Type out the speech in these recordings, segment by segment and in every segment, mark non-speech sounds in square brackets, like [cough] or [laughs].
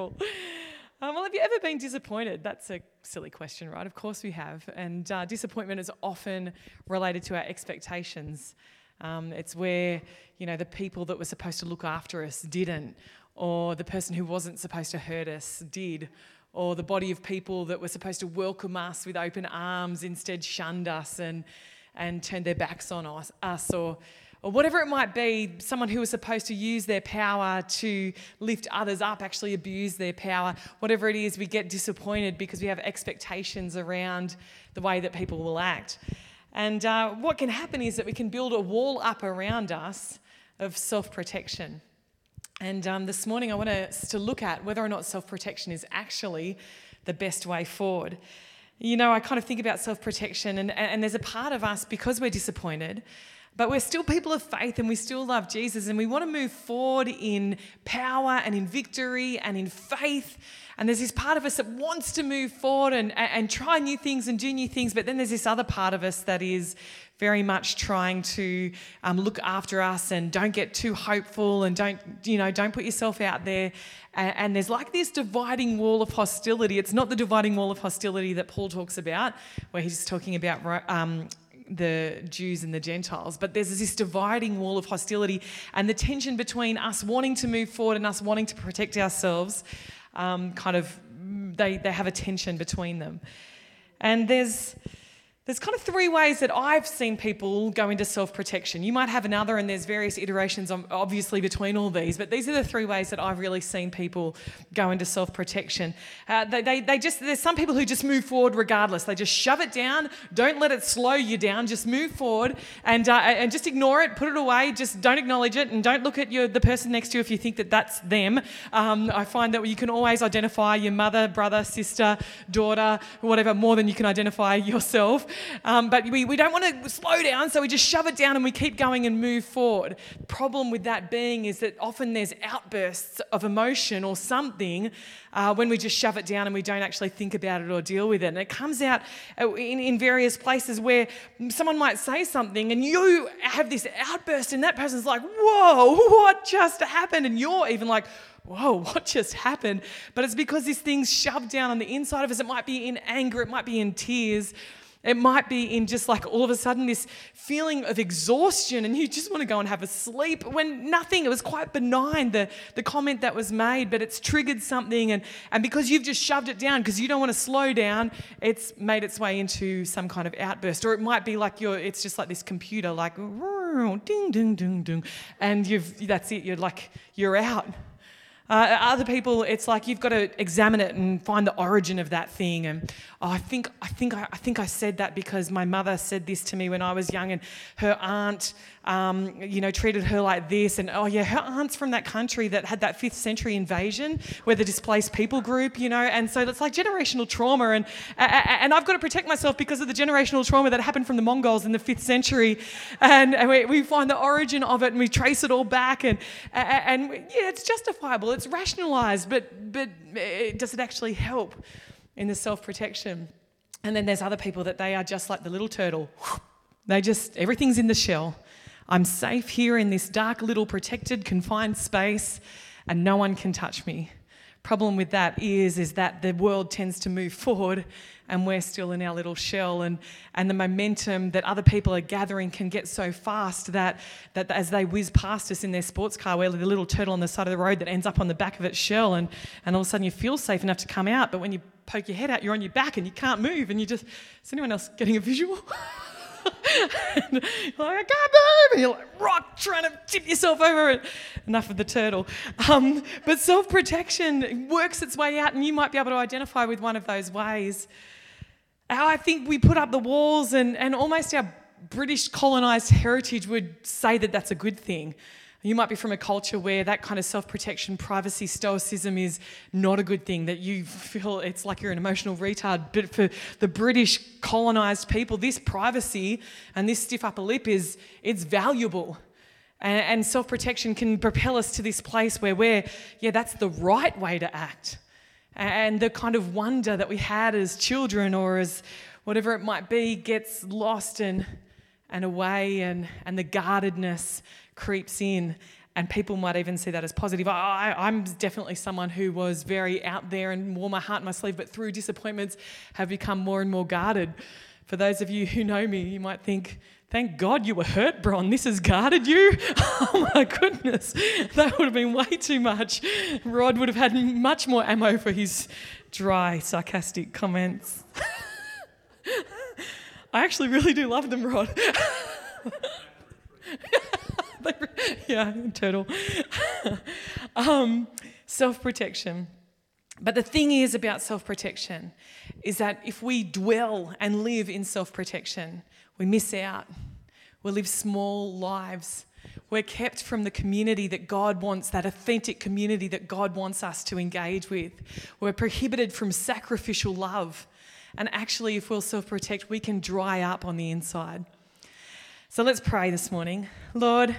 [laughs] Um, well, have you ever been disappointed? That's a silly question, right? Of course we have. And uh, disappointment is often related to our expectations. Um, it's where, you know, the people that were supposed to look after us didn't, or the person who wasn't supposed to hurt us did, or the body of people that were supposed to welcome us with open arms instead shunned us and, and turned their backs on us, us or or whatever it might be, someone who was supposed to use their power to lift others up actually abuse their power. Whatever it is, we get disappointed because we have expectations around the way that people will act. And uh, what can happen is that we can build a wall up around us of self protection. And um, this morning, I want us to look at whether or not self protection is actually the best way forward. You know, I kind of think about self protection, and, and there's a part of us because we're disappointed but we're still people of faith and we still love Jesus and we want to move forward in power and in victory and in faith. And there's this part of us that wants to move forward and, and try new things and do new things. But then there's this other part of us that is very much trying to um, look after us and don't get too hopeful and don't, you know, don't put yourself out there. And, and there's like this dividing wall of hostility. It's not the dividing wall of hostility that Paul talks about, where he's talking about um, the Jews and the Gentiles, but there's this dividing wall of hostility and the tension between us wanting to move forward and us wanting to protect ourselves. Um, kind of, they, they have a tension between them. And there's there's kind of three ways that I've seen people go into self protection. You might have another, and there's various iterations, obviously, between all these, but these are the three ways that I've really seen people go into self protection. Uh, they, they, they just, there's some people who just move forward regardless. They just shove it down, don't let it slow you down, just move forward and, uh, and just ignore it, put it away, just don't acknowledge it, and don't look at your, the person next to you if you think that that's them. Um, I find that you can always identify your mother, brother, sister, daughter, whatever, more than you can identify yourself. Um, but we, we don't want to slow down, so we just shove it down and we keep going and move forward. Problem with that being is that often there's outbursts of emotion or something uh, when we just shove it down and we don't actually think about it or deal with it. And it comes out uh, in, in various places where someone might say something and you have this outburst, and that person's like, Whoa, what just happened? And you're even like, whoa, [laughs] what just happened? But it's because this thing's shoved down on the inside of us. It might be in anger, it might be in tears, it might be in just like all of a sudden this feeling of exhaustion and you just want to go and have a sleep when nothing, it was quite benign, the, the comment that was made, but it's triggered something. And, and because you've just shoved it down because you don't want to slow down, it's made its way into some kind of outburst. Or it might be like you're, it's just like this computer, like ding, ding, ding, ding. And you've, that's it, you're like, you're out. Uh, other people, it's like you've got to examine it and find the origin of that thing. And oh, I think I think I, I, think I said that because my mother said this to me when I was young, and her aunt, um, you know, treated her like this. And oh yeah, her aunt's from that country that had that fifth century invasion, where the displaced people group, you know. And so it's like generational trauma, and and I've got to protect myself because of the generational trauma that happened from the Mongols in the fifth century, and, we, we, find the origin of it and we trace it all back, and and yeah, it's justifiable it's rationalized, but, but does it actually help in the self protection? And then there's other people that they are just like the little turtle. They just, everything's in the shell. I'm safe here in this dark little protected, confined space, and no one can touch me. Problem with that is, is that the world tends to move forward and we're still in our little shell and, and the momentum that other people are gathering can get so fast that, that as they whiz past us in their sports car we're the little turtle on the side of the road that ends up on the back of its shell and, and all of a sudden you feel safe enough to come out but when you poke your head out you're on your back and you can't move and you just is anyone else getting a visual [laughs] like, I can't. And you're like, rock, trying to tip yourself over. it. enough of the turtle. Um, but self protection works its way out, and you might be able to identify with one of those ways how I think we put up the walls and, and almost our British colonized heritage would say that that's a good thing. You might be from a culture where that kind of self protection, privacy, stoicism is not a good thing, that you feel it's like you're an emotional retard. But for the British colonized people, this privacy and this stiff upper lip is it's valuable. And, and self protection can propel us to this place where we're, yeah, that's the right way to act and the kind of wonder that we had as children or as whatever it might be gets lost and, and away and, and the guardedness creeps in and people might even see that as positive. I, am definitely someone who was very out there and wore my heart in my sleeve, but through disappointments have become more and more guarded. For those of you who know me, you might think, Thank God you were hurt, Bron. This has guarded you. [laughs] Oh my goodness. That would have been way too much. Rod would have had much more ammo for his dry, sarcastic comments. [laughs] I actually really do love them, Rod. [laughs] [laughs] yeah, turtle. [laughs] um, self protection. But the thing is about self protection is that if we dwell and live in self protection, we miss out. We live small lives. We're kept from the community that God wants, that authentic community that God wants us to engage with. We're prohibited from sacrificial love. And actually, if we'll self protect, we can dry up on the inside. So let's pray this morning. Lord,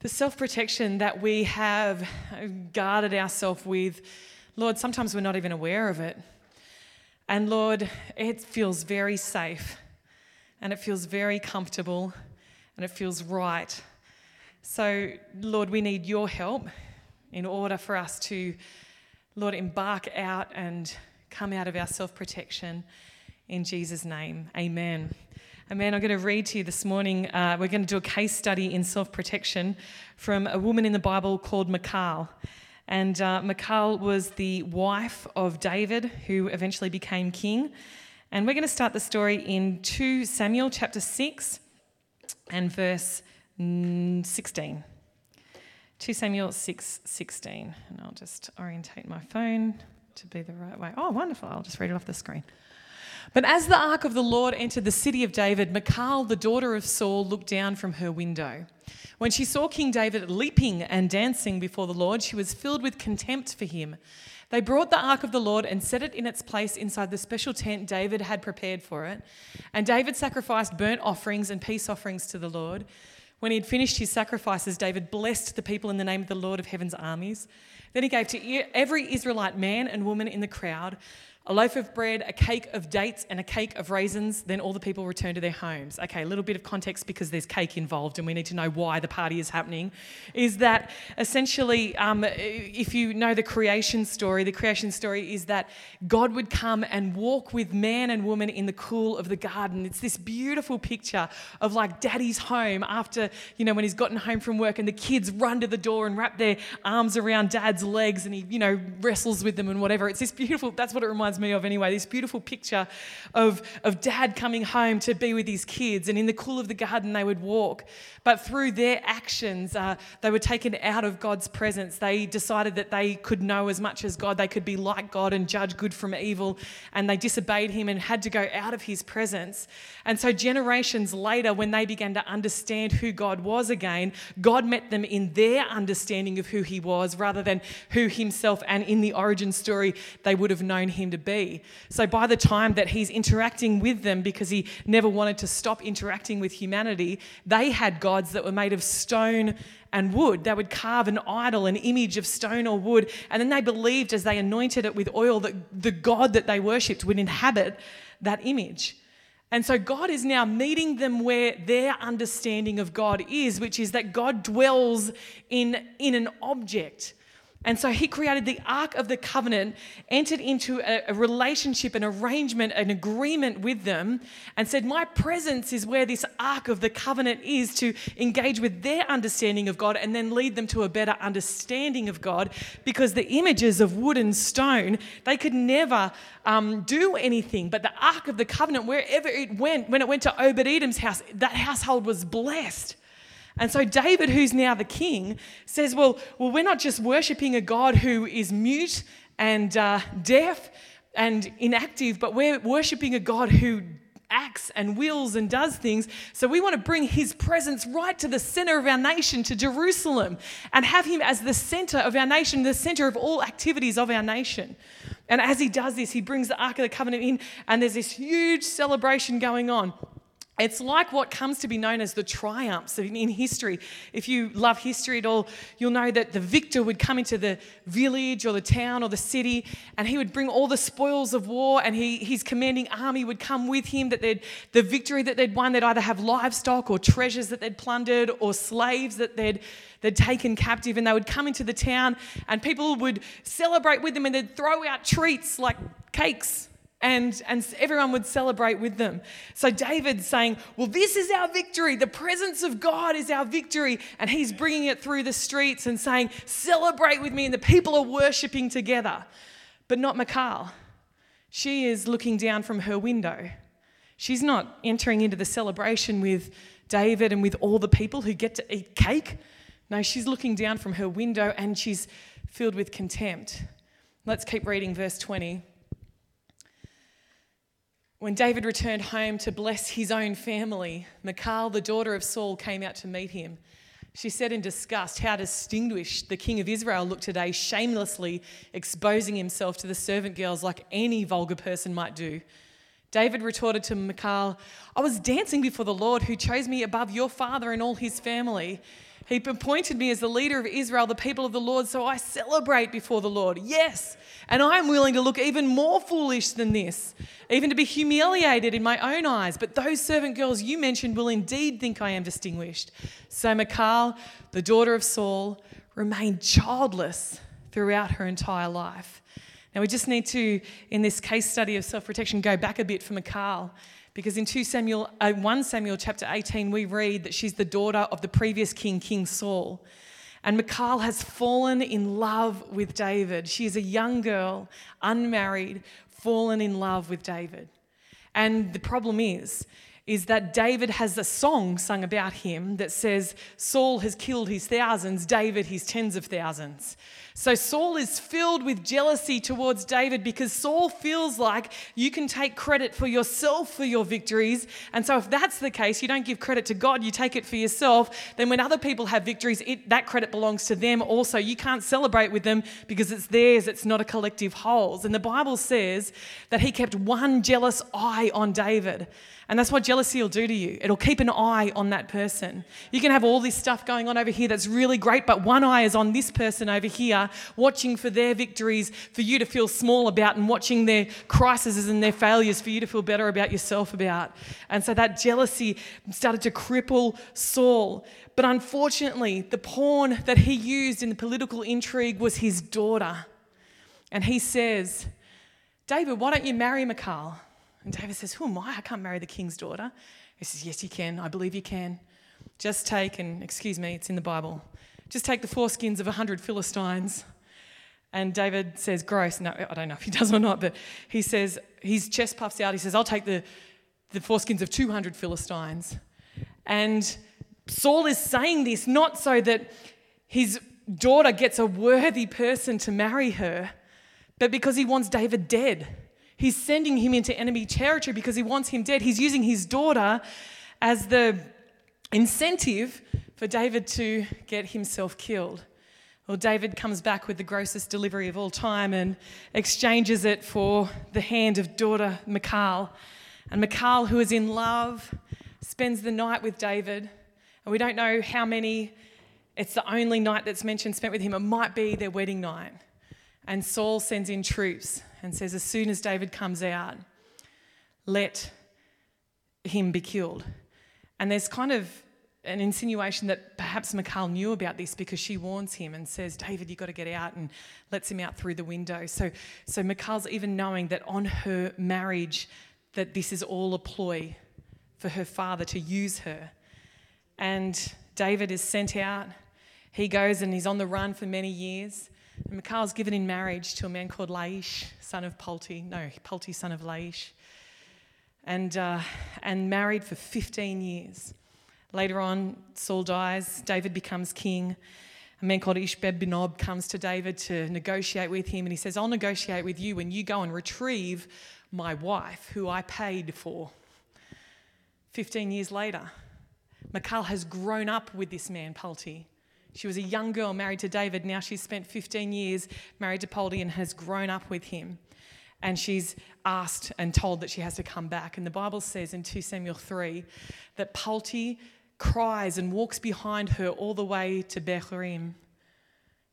the self protection that we have guarded ourselves with, Lord, sometimes we're not even aware of it. And Lord, it feels very safe and it feels very comfortable and it feels right. So, Lord, we need your help in order for us to, Lord, embark out and come out of our self protection in Jesus' name. Amen. Amen. I'm going to read to you this morning. Uh, we're going to do a case study in self protection from a woman in the Bible called Michal. And uh, Michal was the wife of David, who eventually became king. And we're going to start the story in 2 Samuel chapter 6 and verse 16. 2 Samuel 6 16. And I'll just orientate my phone to be the right way. Oh, wonderful. I'll just read it off the screen. But as the ark of the Lord entered the city of David, Michal, the daughter of Saul, looked down from her window. When she saw King David leaping and dancing before the Lord, she was filled with contempt for him. They brought the ark of the Lord and set it in its place inside the special tent David had prepared for it. And David sacrificed burnt offerings and peace offerings to the Lord. When he had finished his sacrifices, David blessed the people in the name of the Lord of heaven's armies. Then he gave to every Israelite man and woman in the crowd a loaf of bread, a cake of dates, and a cake of raisins. Then all the people return to their homes. Okay, a little bit of context because there's cake involved and we need to know why the party is happening. Is that essentially, um, if you know the creation story, the creation story is that God would come and walk with man and woman in the cool of the garden. It's this beautiful picture of like daddy's home after, you know, when he's gotten home from work and the kids run to the door and wrap their arms around dad's legs and he, you know, wrestles with them and whatever. It's this beautiful, that's what it reminds me of anyway, this beautiful picture of, of dad coming home to be with his kids, and in the cool of the garden they would walk. But through their actions, uh, they were taken out of God's presence. They decided that they could know as much as God, they could be like God and judge good from evil, and they disobeyed him and had to go out of his presence. And so, generations later, when they began to understand who God was again, God met them in their understanding of who he was rather than who himself and in the origin story they would have known him to be. So, by the time that he's interacting with them, because he never wanted to stop interacting with humanity, they had gods that were made of stone and wood. They would carve an idol, an image of stone or wood, and then they believed as they anointed it with oil that the God that they worshipped would inhabit that image. And so God is now meeting them where their understanding of God is, which is that God dwells in, in an object. And so he created the Ark of the Covenant, entered into a, a, relationship, an arrangement, an agreement with them, and said, My presence is where this Ark of the Covenant is to engage with their understanding of God and then lead them to a better understanding of God. Because the images of wood and stone, they could never um, do anything. But the Ark of the Covenant, wherever it went, when it went to Obed Edom's house, that household was blessed. And so David, who's now the king, says, Well, well we're not just worshipping a God who is mute and uh, deaf and inactive, but we're worshipping a God who acts and wills and does things. So we want to bring his presence right to the center of our nation, to Jerusalem, and have him as the center of our nation, the center of all activities of our nation. And as he does this, he brings the Ark of the Covenant in, and there's this huge celebration going on. It's like what comes to be known as the triumphs in history. If you love history at all, you'll know that the victor would come into the village or the town or the city and he would bring all the spoils of war and he, his commanding army would come with him. That they'd, the victory that they'd won, they'd either have livestock or treasures that they'd plundered or slaves that they'd, they'd taken captive. And they would come into the town and people would celebrate with them and they'd throw out treats like cakes and, and everyone would celebrate with them. So David's saying, Well, this is our victory. The presence of God is our victory. And he's bringing it through the streets and saying, Celebrate with me. And the people are worshiping together. But not Michal. She is looking down from her window. She's not entering into the celebration with David and with all the people who get to eat cake. No, she's looking down from her window and she's filled with contempt. Let's keep reading verse 20. When David returned home to bless his own family, Michal, the daughter of Saul, came out to meet him. She said in disgust, How distinguished the king of Israel looked today, shamelessly exposing himself to the servant girls like any vulgar person might do. David retorted to Michal, I was dancing before the Lord who chose me above your father and all his family. He appointed me as the leader of Israel, the people of the Lord, so I celebrate before the Lord. Yes, and I'm willing to look even more foolish than this, even to be humiliated in my own eyes. But those servant girls you mentioned will indeed think I am distinguished. So Michal, the daughter of Saul, remained childless throughout her entire life. Now, we just need to, in this case study of self protection, go back a bit for Michal because in 2 Samuel, uh, 1 Samuel chapter 18, we read that she's the daughter of the previous king, King Saul. And Michal has fallen in love with David. She is a young girl, unmarried, fallen in love with David. And the problem is, is that David has a song sung about him that says, Saul has killed his thousands, David his tens of thousands. So Saul is filled with jealousy towards David because Saul feels like you can take credit for yourself for your victories. And so, if that's the case, you don't give credit to God, you take it for yourself. Then, when other people have victories, it, that credit belongs to them also. You can't celebrate with them because it's theirs, it's not a collective wholes. And the Bible says that he kept one jealous eye on David. And that's what jealousy will do to you. It'll keep an eye on that person. You can have all this stuff going on over here that's really great, but one eye is on this person over here, watching for their victories for you to feel small about, and watching their crises and their failures for you to feel better about yourself about. And so that jealousy started to cripple Saul. But unfortunately, the pawn that he used in the political intrigue was his daughter. And he says, David, why don't you marry Michal? And David says, Who am I? I can't marry the king's daughter. He says, Yes, you can. I believe you can. Just take, and excuse me, it's in the Bible, just take the foreskins of a hundred Philistines. And David says, Gross. No, I don't know if he [laughs] does or not, but he says, his chest puffs out. He says, I'll take the, the foreskins of 200 Philistines. And Saul is saying this not so that his daughter gets a worthy person to marry her, but because he wants David dead. He's sending him into enemy territory because he wants him dead. He's using his daughter as the incentive for David to get himself killed. Well, David comes back with the grossest delivery of all time and exchanges it for the hand of daughter Michal. And Michal, who is in love, spends the night with David. And we don't know how many, it's the only night that's mentioned spent with him. It might be their wedding night. And Saul sends in troops and says, as soon as David comes out, let him be killed. And there's kind of an insinuation that perhaps Michal knew about this because she warns him and says, David, you've got to get out, and lets him out through the window. So, so Michal's even knowing that on her marriage, that this is all a ploy for her father to use her. And David is sent out. He goes and he's on the run for many years. And Michal's given in marriage to a man called Laish, son of Palti. No, Palti, son of Laish. And, uh, and married for 15 years. Later on, Saul dies, David becomes king. A man called Ishbi-Benob comes to David to negotiate with him, and he says, I'll negotiate with you when you go and retrieve my wife, who I paid for. 15 years later, Michal has grown up with this man, Palti. She was a young girl married to David. Now she's spent 15 years married to Palti and has grown up with him. and she's asked and told that she has to come back. And the Bible says in 2 Samuel 3 that Palti cries and walks behind her all the way to Bahurim,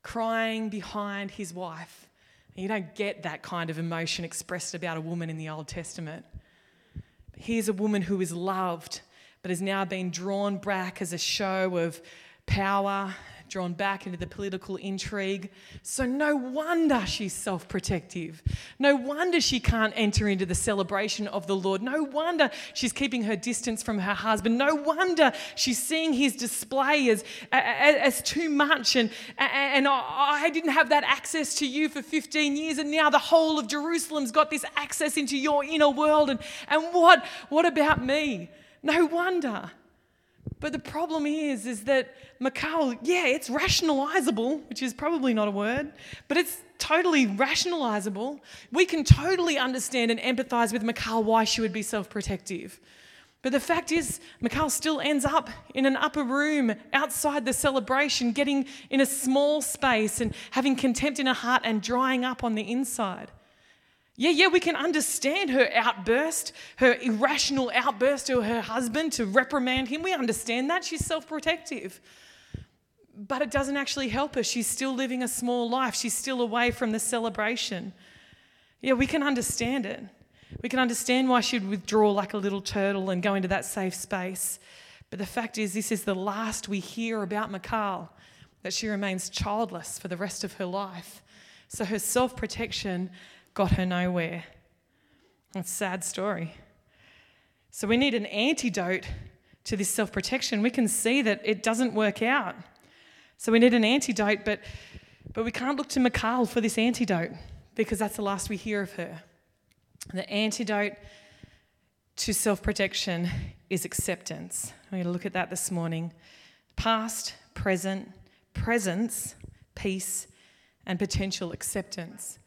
crying behind his wife. And you don't get that kind of emotion expressed about a woman in the Old Testament. Here's a woman who is loved, but has now been drawn back as a show of power drawn back into the political intrigue. So, no wonder she's self protective. No wonder she can't enter into the celebration of the Lord. No wonder she's keeping her distance from her husband. No wonder she's seeing his display as, as, as too much. And, and I didn't have that access to you for 15 years, and now the whole of Jerusalem's got this access into your inner world. And, and what, what about me? No wonder. But the problem is, is that Michal, yeah, it's rationalizable, which is probably not a word, but it's totally rationalizable. We can totally understand and empathize with Michal why she would be self protective. But the fact is, Michal still ends up in an upper room outside the celebration, getting in a small space and having contempt in her heart and drying up on the inside. Yeah, yeah, we can understand her outburst, her irrational outburst to her husband to reprimand him. We understand that. She's self protective. But it doesn't actually help her. She's still living a small life, she's still away from the celebration. Yeah, we can understand it. We can understand why she'd withdraw like a little turtle and go into that safe space. But the fact is, this is the last we hear about Michal, that she remains childless for the rest of her life. So her self protection got her nowhere. It's a sad story. So we need an antidote to this self protection. We can see that it doesn't work out. So we need an antidote, but, but we can't look to Michal for this antidote because that's the last we hear of her. The antidote to self protection is acceptance. We're going to look at that this morning. Past, present, presence, peace, and potential acceptance.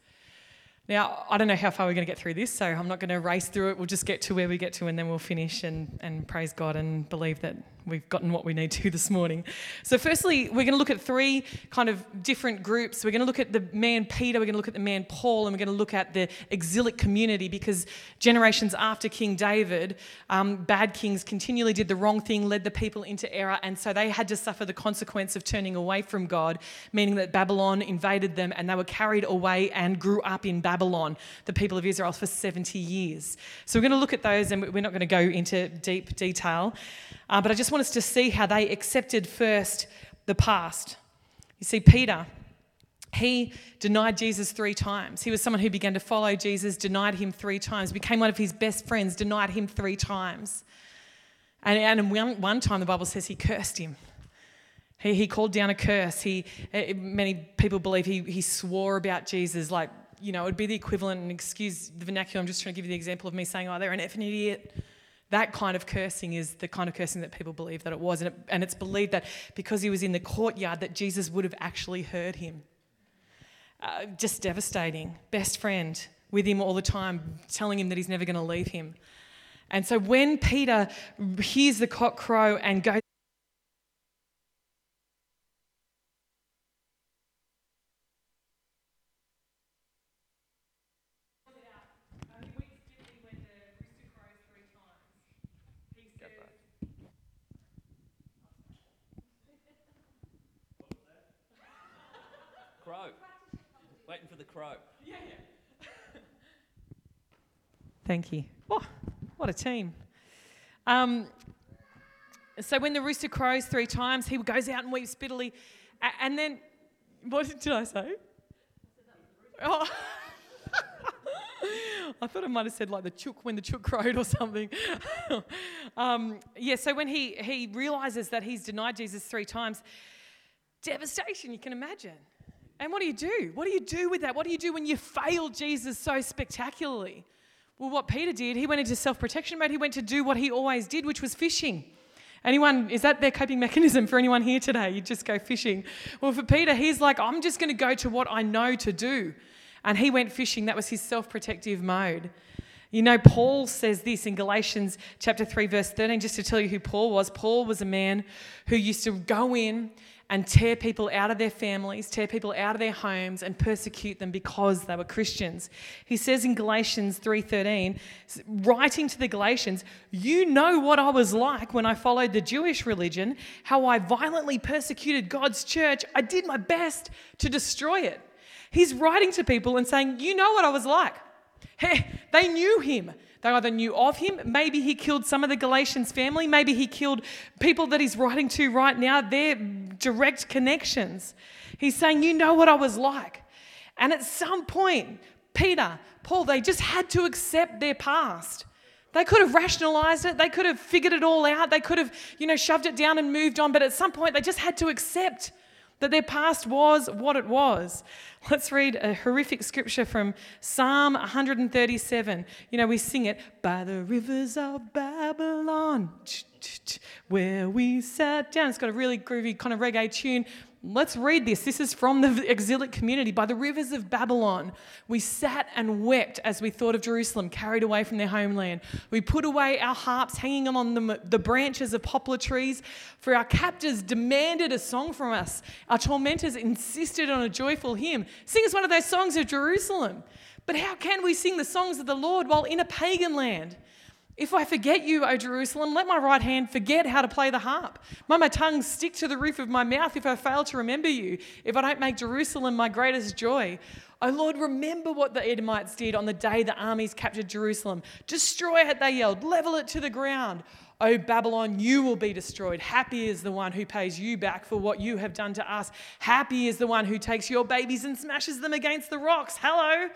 Now, I don't know how far we're going to get through this, so I'm not going to race through it. We'll just get to where we get to and then we'll finish and, and praise God and believe that we've gotten what we need to [laughs] this morning. So, firstly, we're going to look at three kind of different groups. We're going to look at the man Peter, we're going to look at the man Paul, and we're going to look at the exilic community because generations after King David, um, bad kings continually did the wrong thing, led the people into error, and so they had to suffer the consequence of turning away from God, meaning that Babylon invaded them and they were carried away and grew up in Babylon, the people of Israel, for 70 years. So, we're going to look at those, and we're not going to go into deep detail. Uh, but I just want us to see how they accepted first the past. You see, Peter, he denied Jesus three times. He was someone who began to follow Jesus, denied him three times, became one of his best friends, denied him three times. And, and one, one time the Bible says he cursed him. He, he called down a curse. He, eh, many people believe he, he swore about Jesus, like, you know, it would be the equivalent, and excuse the vernacular, I'm just trying to give you the example of me saying, oh, they're an effing idiot. That kind of cursing is the kind of cursing that people believe that it was. And, it, and it's believed that because he was in the courtyard, that Jesus would have actually heard him. Uh, just devastating. Best friend with him all the time, telling him that he's never going to leave him. And so when Peter hears the cock crow and goes, crow. Yeah, yeah. Thank you. Oh, what a team. Um, so when the rooster crows three times, he goes out and weeps bitterly. And then, what did I say? Oh. [laughs] I thought I might have said like the chook when the chook crowed or something. [laughs] um, yeah, so when he, he realizes that he's denied Jesus three times, devastation, you can imagine. And what do you do? What do you do with that? What do you do when you fail Jesus so spectacularly? Well, what Peter did, he went into self protection mode. He went to do what he always did, which was fishing. Anyone, is that their coping mechanism for anyone here today? You just go fishing. Well, for Peter, he's like, I'm just going to go to what I know to do. And he went fishing. That was his self protective mode. You know, Paul says this in Galatians chapter 3, verse 13, just to tell you who Paul was. Paul was a man who used to go in and tear people out of their families, tear people out of their homes and persecute them because they were Christians. He says in Galatians 3:13, writing to the Galatians, "You know what I was like when I followed the Jewish religion, how I violently persecuted God's church. I did my best to destroy it." He's writing to people and saying, "You know what I was like." Hey, [laughs] they knew him. They either knew of him, maybe he killed some of the Galatians family, maybe he killed people that he's writing to right now, their direct connections. He's saying, You know what I was like. And at some point, Peter, Paul, they just had to accept their past. They could have rationalized it. They could have figured it all out. They could have, you know, shoved it down and moved on. But at some point, they just had to accept that their past was what it was. Let's read a horrific scripture from Psalm 137. You know, we sing it by the rivers of Babylon, where we sat down. It's got a really groovy kind of reggae tune. Let's read this. This is from the exilic community. By the rivers of Babylon, we sat and wept as we thought of Jerusalem, carried away from their homeland. We put away our harps hanging them on the, the branches of poplar trees, for our captors demanded a song from us. Our tormentors insisted on a joyful hymn. Sing us one of those songs of Jerusalem. But how can we sing the songs of the Lord while in a pagan land? If I forget you, O Jerusalem, let my right hand forget how to play the harp. May my tongue stick to the roof of my mouth if I fail to remember you, if I don't make Jerusalem my greatest joy. O Lord, remember what the Edomites did on the day the armies captured Jerusalem. Destroy it, they yelled, level it to the ground. O Babylon, you will be destroyed. Happy is the one who pays you back for what you have done to us. Happy is the one who takes your babies and smashes them against the rocks. Hello.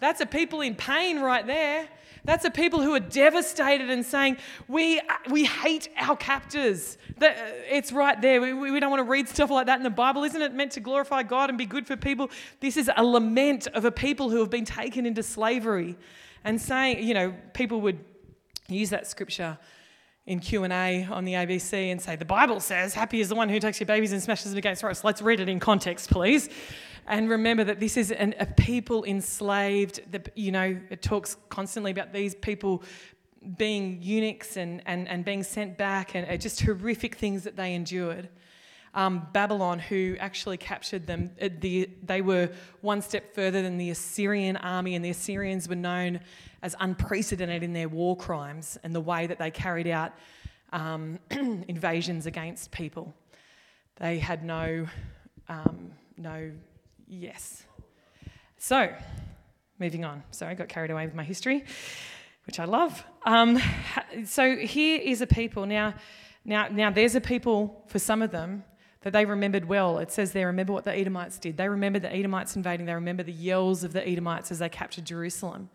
That's a people in pain right there. That's a people who are devastated and saying, We, we hate our captors. Uh, it's right there. We, we don't want to read stuff like that in the Bible. Isn't it meant to glorify God and be good for people? This is a lament of a people who have been taken into slavery. And saying, you know, people would use that scripture in Q&A on the ABC and say, the Bible says, happy is the one who takes your babies and smashes them against rocks. Let's read it in context, please. And remember that this is an, a people enslaved. The, you know, it talks constantly about these people being eunuchs and, and, and being sent back and uh, just horrific things that they endured. Um, Babylon, who actually captured them, uh, the, they were one step further than the Assyrian army, and the Assyrians were known as unprecedented in their war crimes and the way that they carried out um, [clears throat] invasions against people. They had no, um, no Yes. So, moving on. Sorry, I got carried away with my history, which I love. Um, so here is a people. Now, now, now there's a people for some of them that they remembered well. It says they remember what the Edomites did. They remember the Edomites invading. They remember the yells of the Edomites as they captured Jerusalem.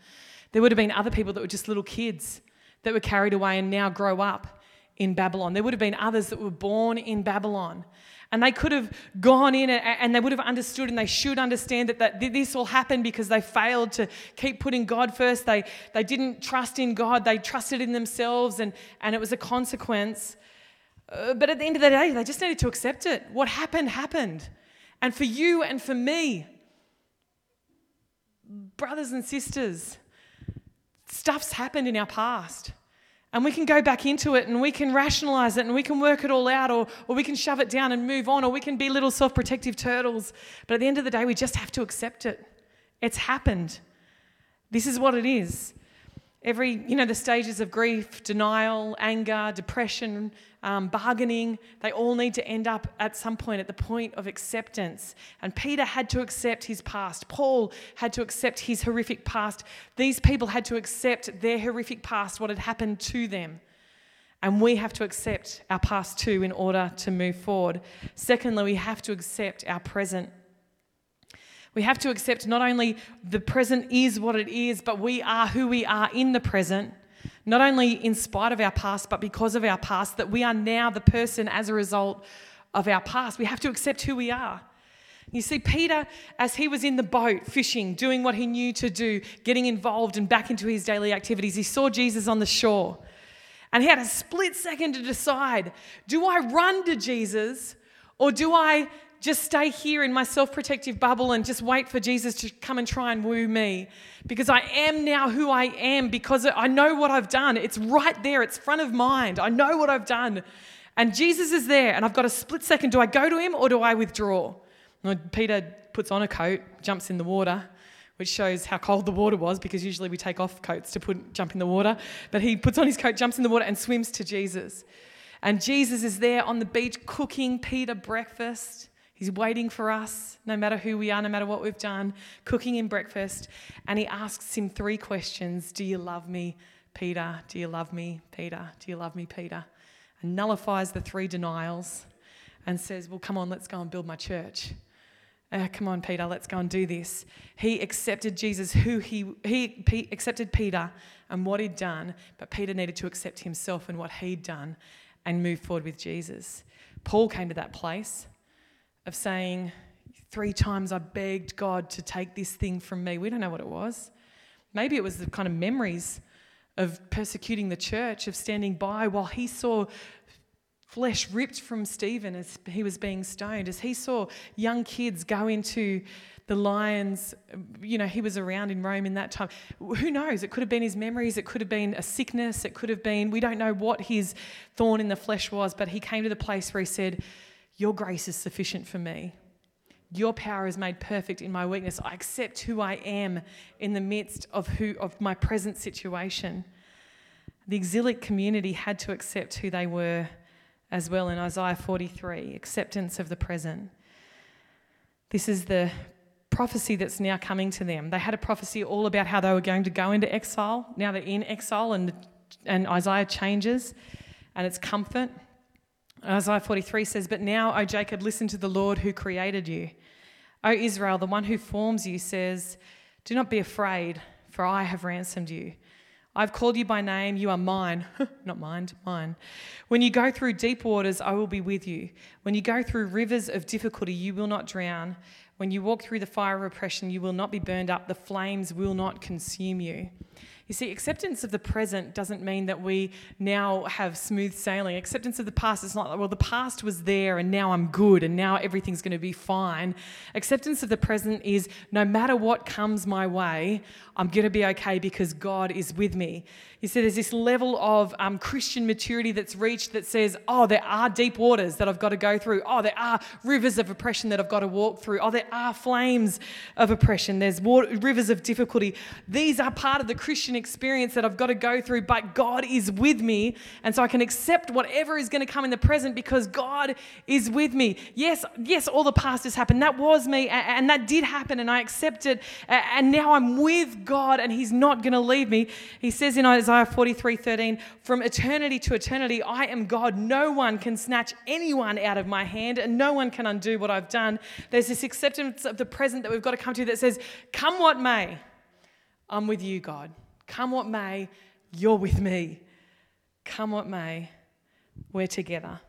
There would have been other people that were just little kids that were carried away and now grow up in Babylon. There would have been others that were born in Babylon and they could have gone in and they would have understood and they should understand that, that this all happened because they failed to keep putting God first. They, they didn't trust in God, they trusted in themselves, and, and it was a consequence. Uh, but at the end of the day, they just needed to accept it. What happened, happened. And for you and for me, brothers and sisters, stuff's happened in our past. And we can go back into it and we can rationalize it and we can work it all out or, or we can shove it down and move on or we can be little self protective turtles. But at the end of the day, we just have to accept it. It's happened. This is what it is. Every, you know, the stages of grief, denial, anger, depression, um, bargaining, they all need to end up at some point at the point of acceptance. And Peter had to accept his past. Paul had to accept his horrific past. These people had to accept their horrific past, what had happened to them. And we have to accept our past too in order to move forward. Secondly, we have to accept our present. We have to accept not only the present is what it is, but we are who we are in the present. Not only in spite of our past, but because of our past, that we are now the person as a result of our past. We have to accept who we are. You see, Peter, as he was in the boat fishing, doing what he knew to do, getting involved and back into his daily activities, he saw Jesus on the shore. And he had a split second to decide do I run to Jesus or do I just stay here in my self protective bubble and just wait for Jesus to come and try and woo me. Because I am now who I am, because I know what I've done. It's right there, it's front of mind. I know what I've done. And Jesus is there, and I've got a split second. Do I go to him or do I withdraw? And Peter puts on a coat, jumps in the water, which shows how cold the water was because usually we take off coats to put, jump in the water. But he puts on his coat, jumps in the water, and swims to Jesus. And Jesus is there on the beach cooking Peter breakfast. He's waiting for us, no matter who we are, no matter what we've done, cooking him breakfast. And he asks him three questions Do you love me, Peter? Do you love me, Peter? Do you love me, Peter? And nullifies the three denials and says, Well, come on, let's go and build my church. Uh, come on, Peter, let's go and do this. He accepted Jesus, who he, he, he accepted Peter and what he'd done, but Peter needed to accept himself and what he'd done and move forward with Jesus. Paul came to that place of saying, Three times I begged God to take this thing from me. We don't know what it was. Maybe it was the kind of memories of persecuting the church, of standing by while he saw flesh ripped from Stephen as he was being stoned, as he saw young kids go into the lions. You know, he was around in Rome in that time. Who knows? It could have been his memories, it could have been a sickness, it could have been, we don't know what his thorn in the flesh was, but he came to the place where he said, Your grace is sufficient for me. Your power is made perfect in my weakness. I accept who I am in the midst of who of my present situation. The exilic community had to accept who they were as well in Isaiah 43, acceptance of the present. This is the prophecy that's now coming to them. They had a prophecy all about how they were going to go into exile. Now they're in exile, and, and Isaiah changes, and it's comfort. Isaiah 43 says, But now, O Jacob, listen to the Lord who created you. O Israel, the one who forms you, says, Do not be afraid, for I have ransomed you. I've called you by name, you are mine. [laughs] Not mine, mine. When you go through deep waters, I will be with you. When you go through rivers of difficulty, you will not drown. When you walk through the fire of oppression, you will not be burned up. The flames will not consume you. You see, acceptance of the present doesn't mean that we now have smooth sailing. Acceptance of the past is not, well, the past was there and now I'm good and now everything's going to be fine. Acceptance of the present is no matter what comes my way, I'm going to be okay because God is with me. You see, there's this level of um, Christian maturity that's reached that says, oh, there are deep waters that I've got to go through. Oh, there are rivers of oppression that I've got to walk through. Oh, there are flames of oppression. There's water, rivers of difficulty. These are part of the Christian experience that I've got to go through, but God is with me. And so I can accept whatever is going to come in the present because God is with me. Yes, yes, all the past has happened. That was me, and that did happen, and I accept it. And now I'm with God, and He's not going to leave me. He says in Isaiah, Isaiah 43 13, from eternity to eternity, I am God. No one can snatch anyone out of my hand, and no one can undo what I've done. There's this acceptance of the present that we've got to come to that says, Come what may, I'm with you, God. Come what may, you're with me. Come what may, we're together.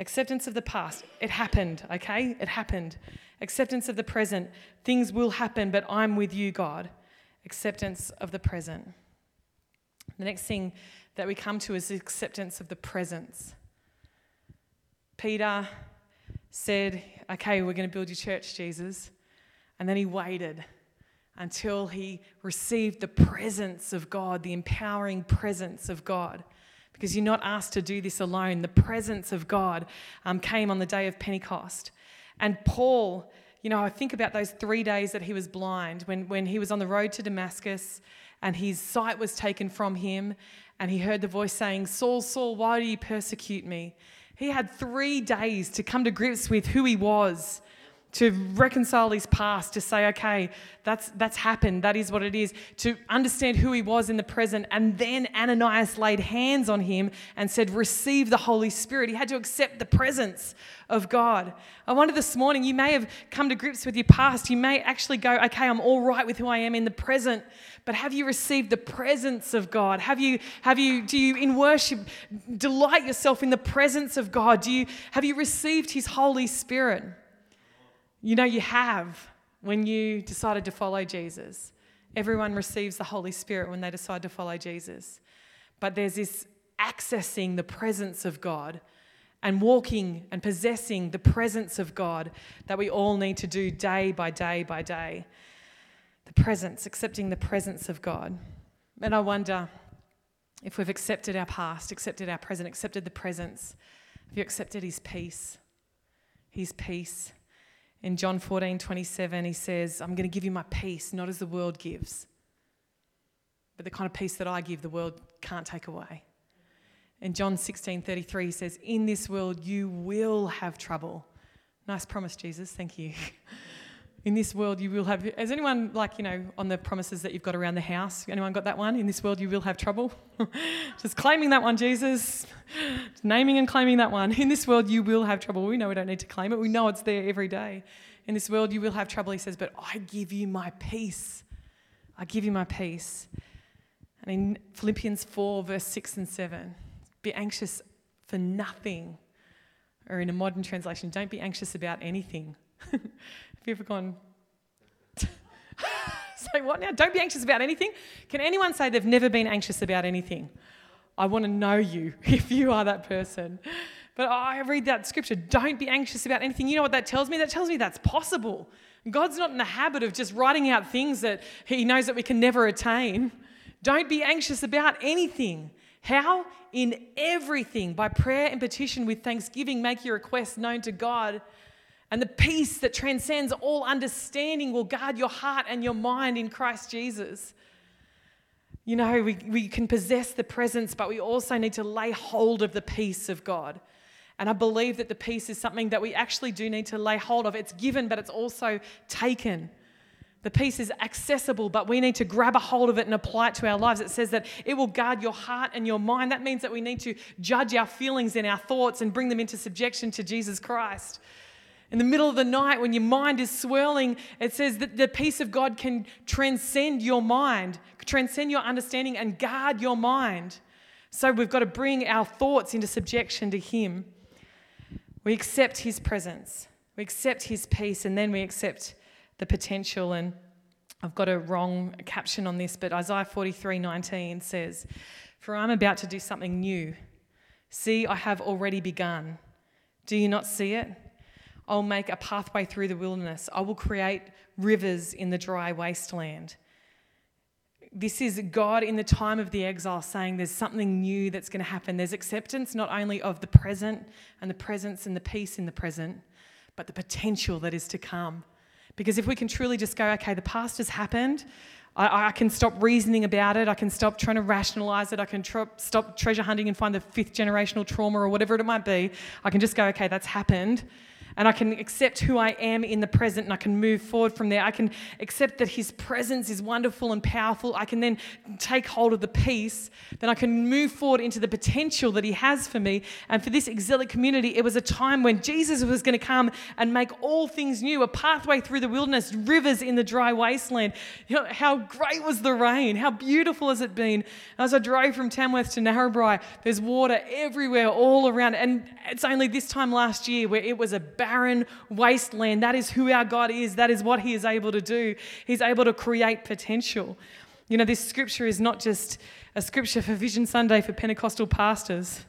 Acceptance of the past, it happened, okay? It happened. Acceptance of the present, things will happen, but I'm with you, God. Acceptance of the present. The next thing that we come to is acceptance of the presence. Peter said, Okay, we're going to build your church, Jesus. And then he waited until he received the presence of God, the empowering presence of God. Because you're not asked to do this alone. The presence of God um, came on the day of Pentecost. And Paul, you know, I think about those three days that he was blind when, when he was on the road to Damascus and his sight was taken from him, and he heard the voice saying, Saul, Saul, why do you persecute me? He had three days to come to grips with who he was to reconcile his past, to say, okay, that's, that's happened, that is what it is, to understand who he was in the present. And then Ananias laid hands on him and said, Receive the Holy Spirit. He had to accept the presence of God. I wonder this morning, you may have come to grips with your past. You may actually go, okay, I'm all right with who I am in the present, but have you received the presence of God? Have you, have you, do you in worship delight yourself in the presence of God? Do you, have you received his Holy Spirit? You know, you have when you decided to follow Jesus. Everyone receives the Holy Spirit when they decide to follow Jesus. But there's this accessing the presence of God and walking and possessing the presence of God that we all need to do day by day by day. The presence, accepting the presence of God. And I wonder, if we've accepted our past, accepted our present, accepted the presence, have you accepted his peace? His peace. In John 14, 27, he says, I'm going to give you my peace, not as the world gives, but the kind of peace that I give, the world can't take away. In John 16, 33, he says, In this world you will have trouble. Nice promise, Jesus. Thank you. [laughs] in this world you will have has anyone like you know on the promises that you've got around the house anyone got that one? In this world you will have trouble. [laughs] Just claiming that one jesus. Just [laughs] naming and claiming that one. In this world you will have trouble. We know we don't need to claim it. We know it's there every day. In this world you will have trouble he says but i give you my peace. I give you my peace. And in philippians 4 verse 6 and 7 be anxious for nothing or in a modern translation don't be anxious about anything [laughs] you ever gone, say what now? Don't be anxious about anything. Can anyone say they've never been anxious about anything? I want to know you [laughs] if you are that person. But I read that scripture, don't be anxious about anything. You know what that tells me? That tells me that's possible. God's not in the habit of just writing out things that He knows that we can never attain. Don't be anxious about anything. How? In everything, by prayer and petition with thanksgiving, make your requests known to God. And the peace that transcends all understanding will guard your heart and your mind in Christ Jesus. You know, we, we can possess the presence, but we also need to lay hold of the peace of God. And I believe that the peace is something that we actually do need to lay hold of. It's given, but it's also taken. The peace is accessible, but we need to grab a hold of it and apply it to our lives. It says that it will guard your heart and your mind. That means that we need to judge our feelings and our thoughts and bring them into subjection to Jesus Christ. In the middle of the night, when your mind is swirling, it says that the peace of God can transcend your mind, transcend your understanding, and guard your mind. So we've got to bring our thoughts into subjection to Him. We accept His presence, we accept His peace, and then we accept the potential. And I've got a wrong caption on this, but Isaiah 43 19 says, For I'm about to do something new. See, I have already begun. Do you not see it? I'll make a pathway through the wilderness. I will create rivers in the dry wasteland. This is God in the time of the exile saying there's something new that's going to happen. There's acceptance not only of the present and the presence and the peace in the present, but the potential that is to come. Because if we can truly just go, okay, the past has happened, I, I can stop reasoning about it, I can stop trying to rationalize it, I can tr- stop treasure hunting and find the fifth generational trauma or whatever it might be. I can just go, okay, that's happened and I can accept who I am in the present and I can move forward from there. I can accept that His presence is wonderful and powerful. I can then take hold of the peace. Then I can move forward into the potential that He has for me. And for this exilic community, it was a time when Jesus was going to come and make all things new a pathway through the wilderness, rivers in the dry wasteland. You know, how great was the rain? How beautiful has it been? As I drove from Tamworth to Narrabri, there's water everywhere, all around. And it's only this time last year where it was a barren wasteland. That is who our God is. That is what He is able to do. He's able to create potential. You know, this scripture is not just a scripture for Vision Sunday for Pentecostal pastors.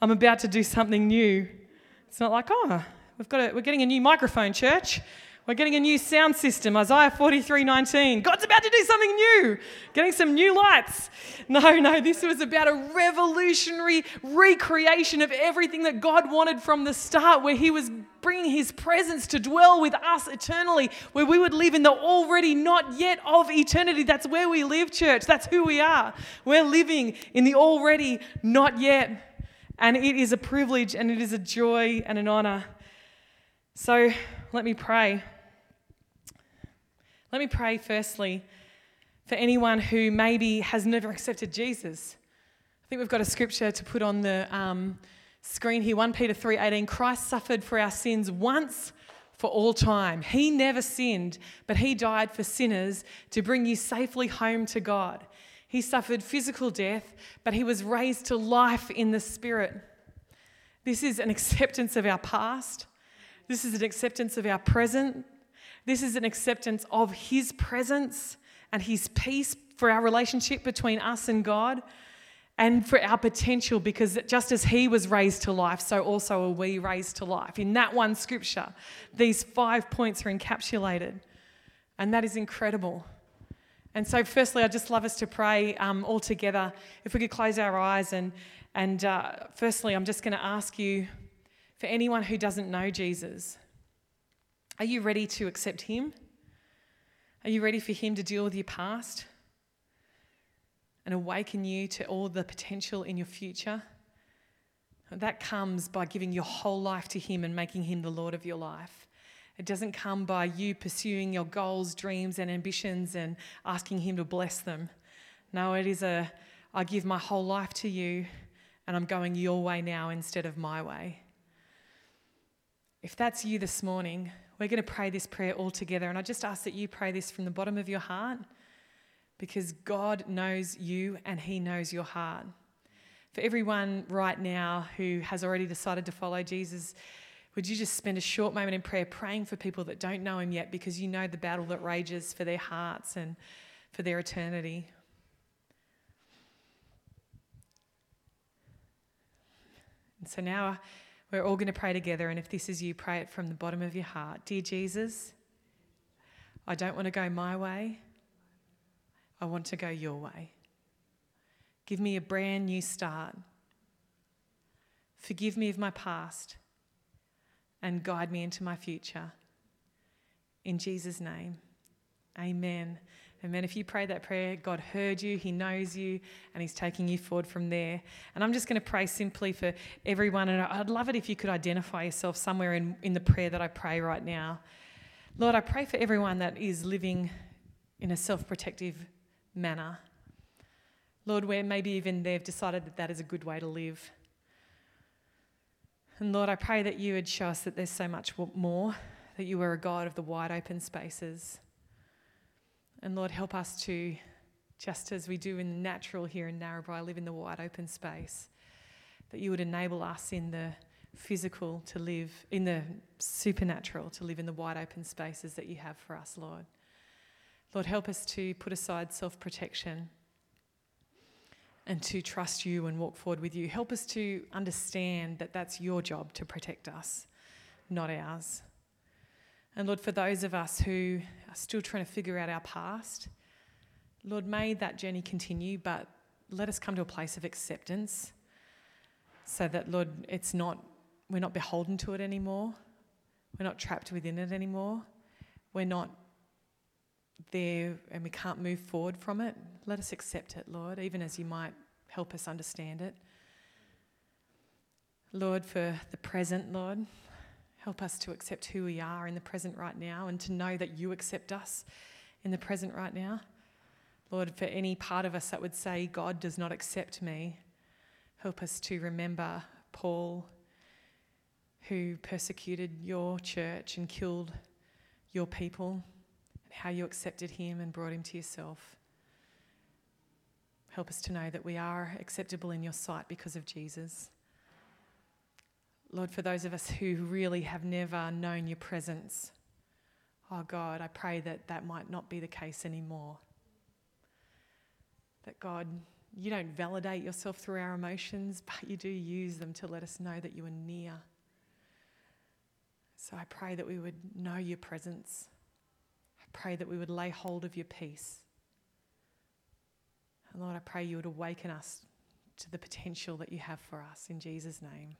I'm about to do something new. It's not like, oh, we've got a, we're getting a new microphone, church. We're getting a new sound system, Isaiah 43:19. God's about to do something new, getting some new lights. No, no, this was about a revolutionary recreation of everything that God wanted from the start, where He was bringing His presence to dwell with us eternally, where we would live in the already not yet of eternity. That's where we live, church. That's who we are. We're living in the already not yet. And it is a privilege and it is a joy and an honor. So let me pray. Let me pray firstly for anyone who maybe has never accepted Jesus. I think we've got a scripture to put on the um, screen here 1 Peter 3:18 Christ suffered for our sins once for all time. He never sinned, but he died for sinners to bring you safely home to God. He suffered physical death, but he was raised to life in the spirit. This is an acceptance of our past. This is an acceptance of our present. This is an acceptance of His presence and His peace for our relationship between us and God and for our potential because just as He was raised to life, so also are we raised to life. In that one scripture, these five points are encapsulated. And that is incredible. And so, firstly, I'd just love us to pray um, all together. If we could close our eyes, and, and uh, firstly, I'm just going to ask you for anyone who doesn't know Jesus, are you ready to accept Him? Are you ready for Him to deal with your past and awaken you to all the potential in your future? That comes by giving your whole life to Him and making Him the Lord of your life. It doesn't come by you pursuing your goals, dreams, and ambitions and asking Him to bless them. No, it is a, I give my whole life to you and I'm going your way now instead of my way. If that's you this morning, we're going to pray this prayer all together. And I just ask that you pray this from the bottom of your heart because God knows you and He knows your heart. For everyone right now who has already decided to follow Jesus, would you just spend a short moment in prayer praying for people that don't know Him yet because you know the battle that rages for their hearts and for their eternity? And so now we're all going to pray together. And if this is you, pray it from the bottom of your heart. Dear Jesus, I don't want to go my way, I want to go your way. Give me a brand new start. Forgive me of my past and guide me into my future. In Jesus' name, amen. Amen. If you prayed that prayer, God heard you, He knows you, and He's taking you forward from there. And I'm just going to pray simply for everyone. And I'd love it if you could identify yourself somewhere in, in the prayer that I pray right now. Lord, I pray for everyone that is living in a self protective manner. Lord, where maybe even they've decided that that is a good way to live. And Lord, I pray that you would show us that there's so much more, that you are a God of the wide open spaces. And Lord, help us to, just as we do in the natural here in Narrabri, live in the wide open space, that you would enable us in the physical to live, in the supernatural to live in the wide open spaces that you have for us, Lord. Lord, help us to put aside self protection and to trust you and walk forward with you. Help us to understand that that's your job to protect us, not ours. And Lord, for those of us who still trying to figure out our past, Lord, may that journey continue, but let us come to a place of acceptance so that, Lord, it's not, we're not beholden to it anymore. We're not trapped within it anymore. We're not there and we can't move forward from it, let us accept it, Lord, even as you might help us understand it. Lord, for the present, Lord, help us to accept who we are in the present right now and to know that you accept us in the present right now. Lord, for any part of us that would say, God does not accept me, help us to remember Paul, who persecuted your church and killed your people and how you accepted him and brought him to yourself. Help us to know that we are acceptable in your sight because of Jesus. Lord, for those of us who really have never known your presence, oh God, I pray that that might not be the case anymore. That God, you don't validate yourself through our emotions, [laughs] but you do use them to let us know that you are near. So I pray that we would know your presence I pray that we would lay hold of your peace. And Lord, I pray you would awaken us to the potential that you have for us in Jesus' name.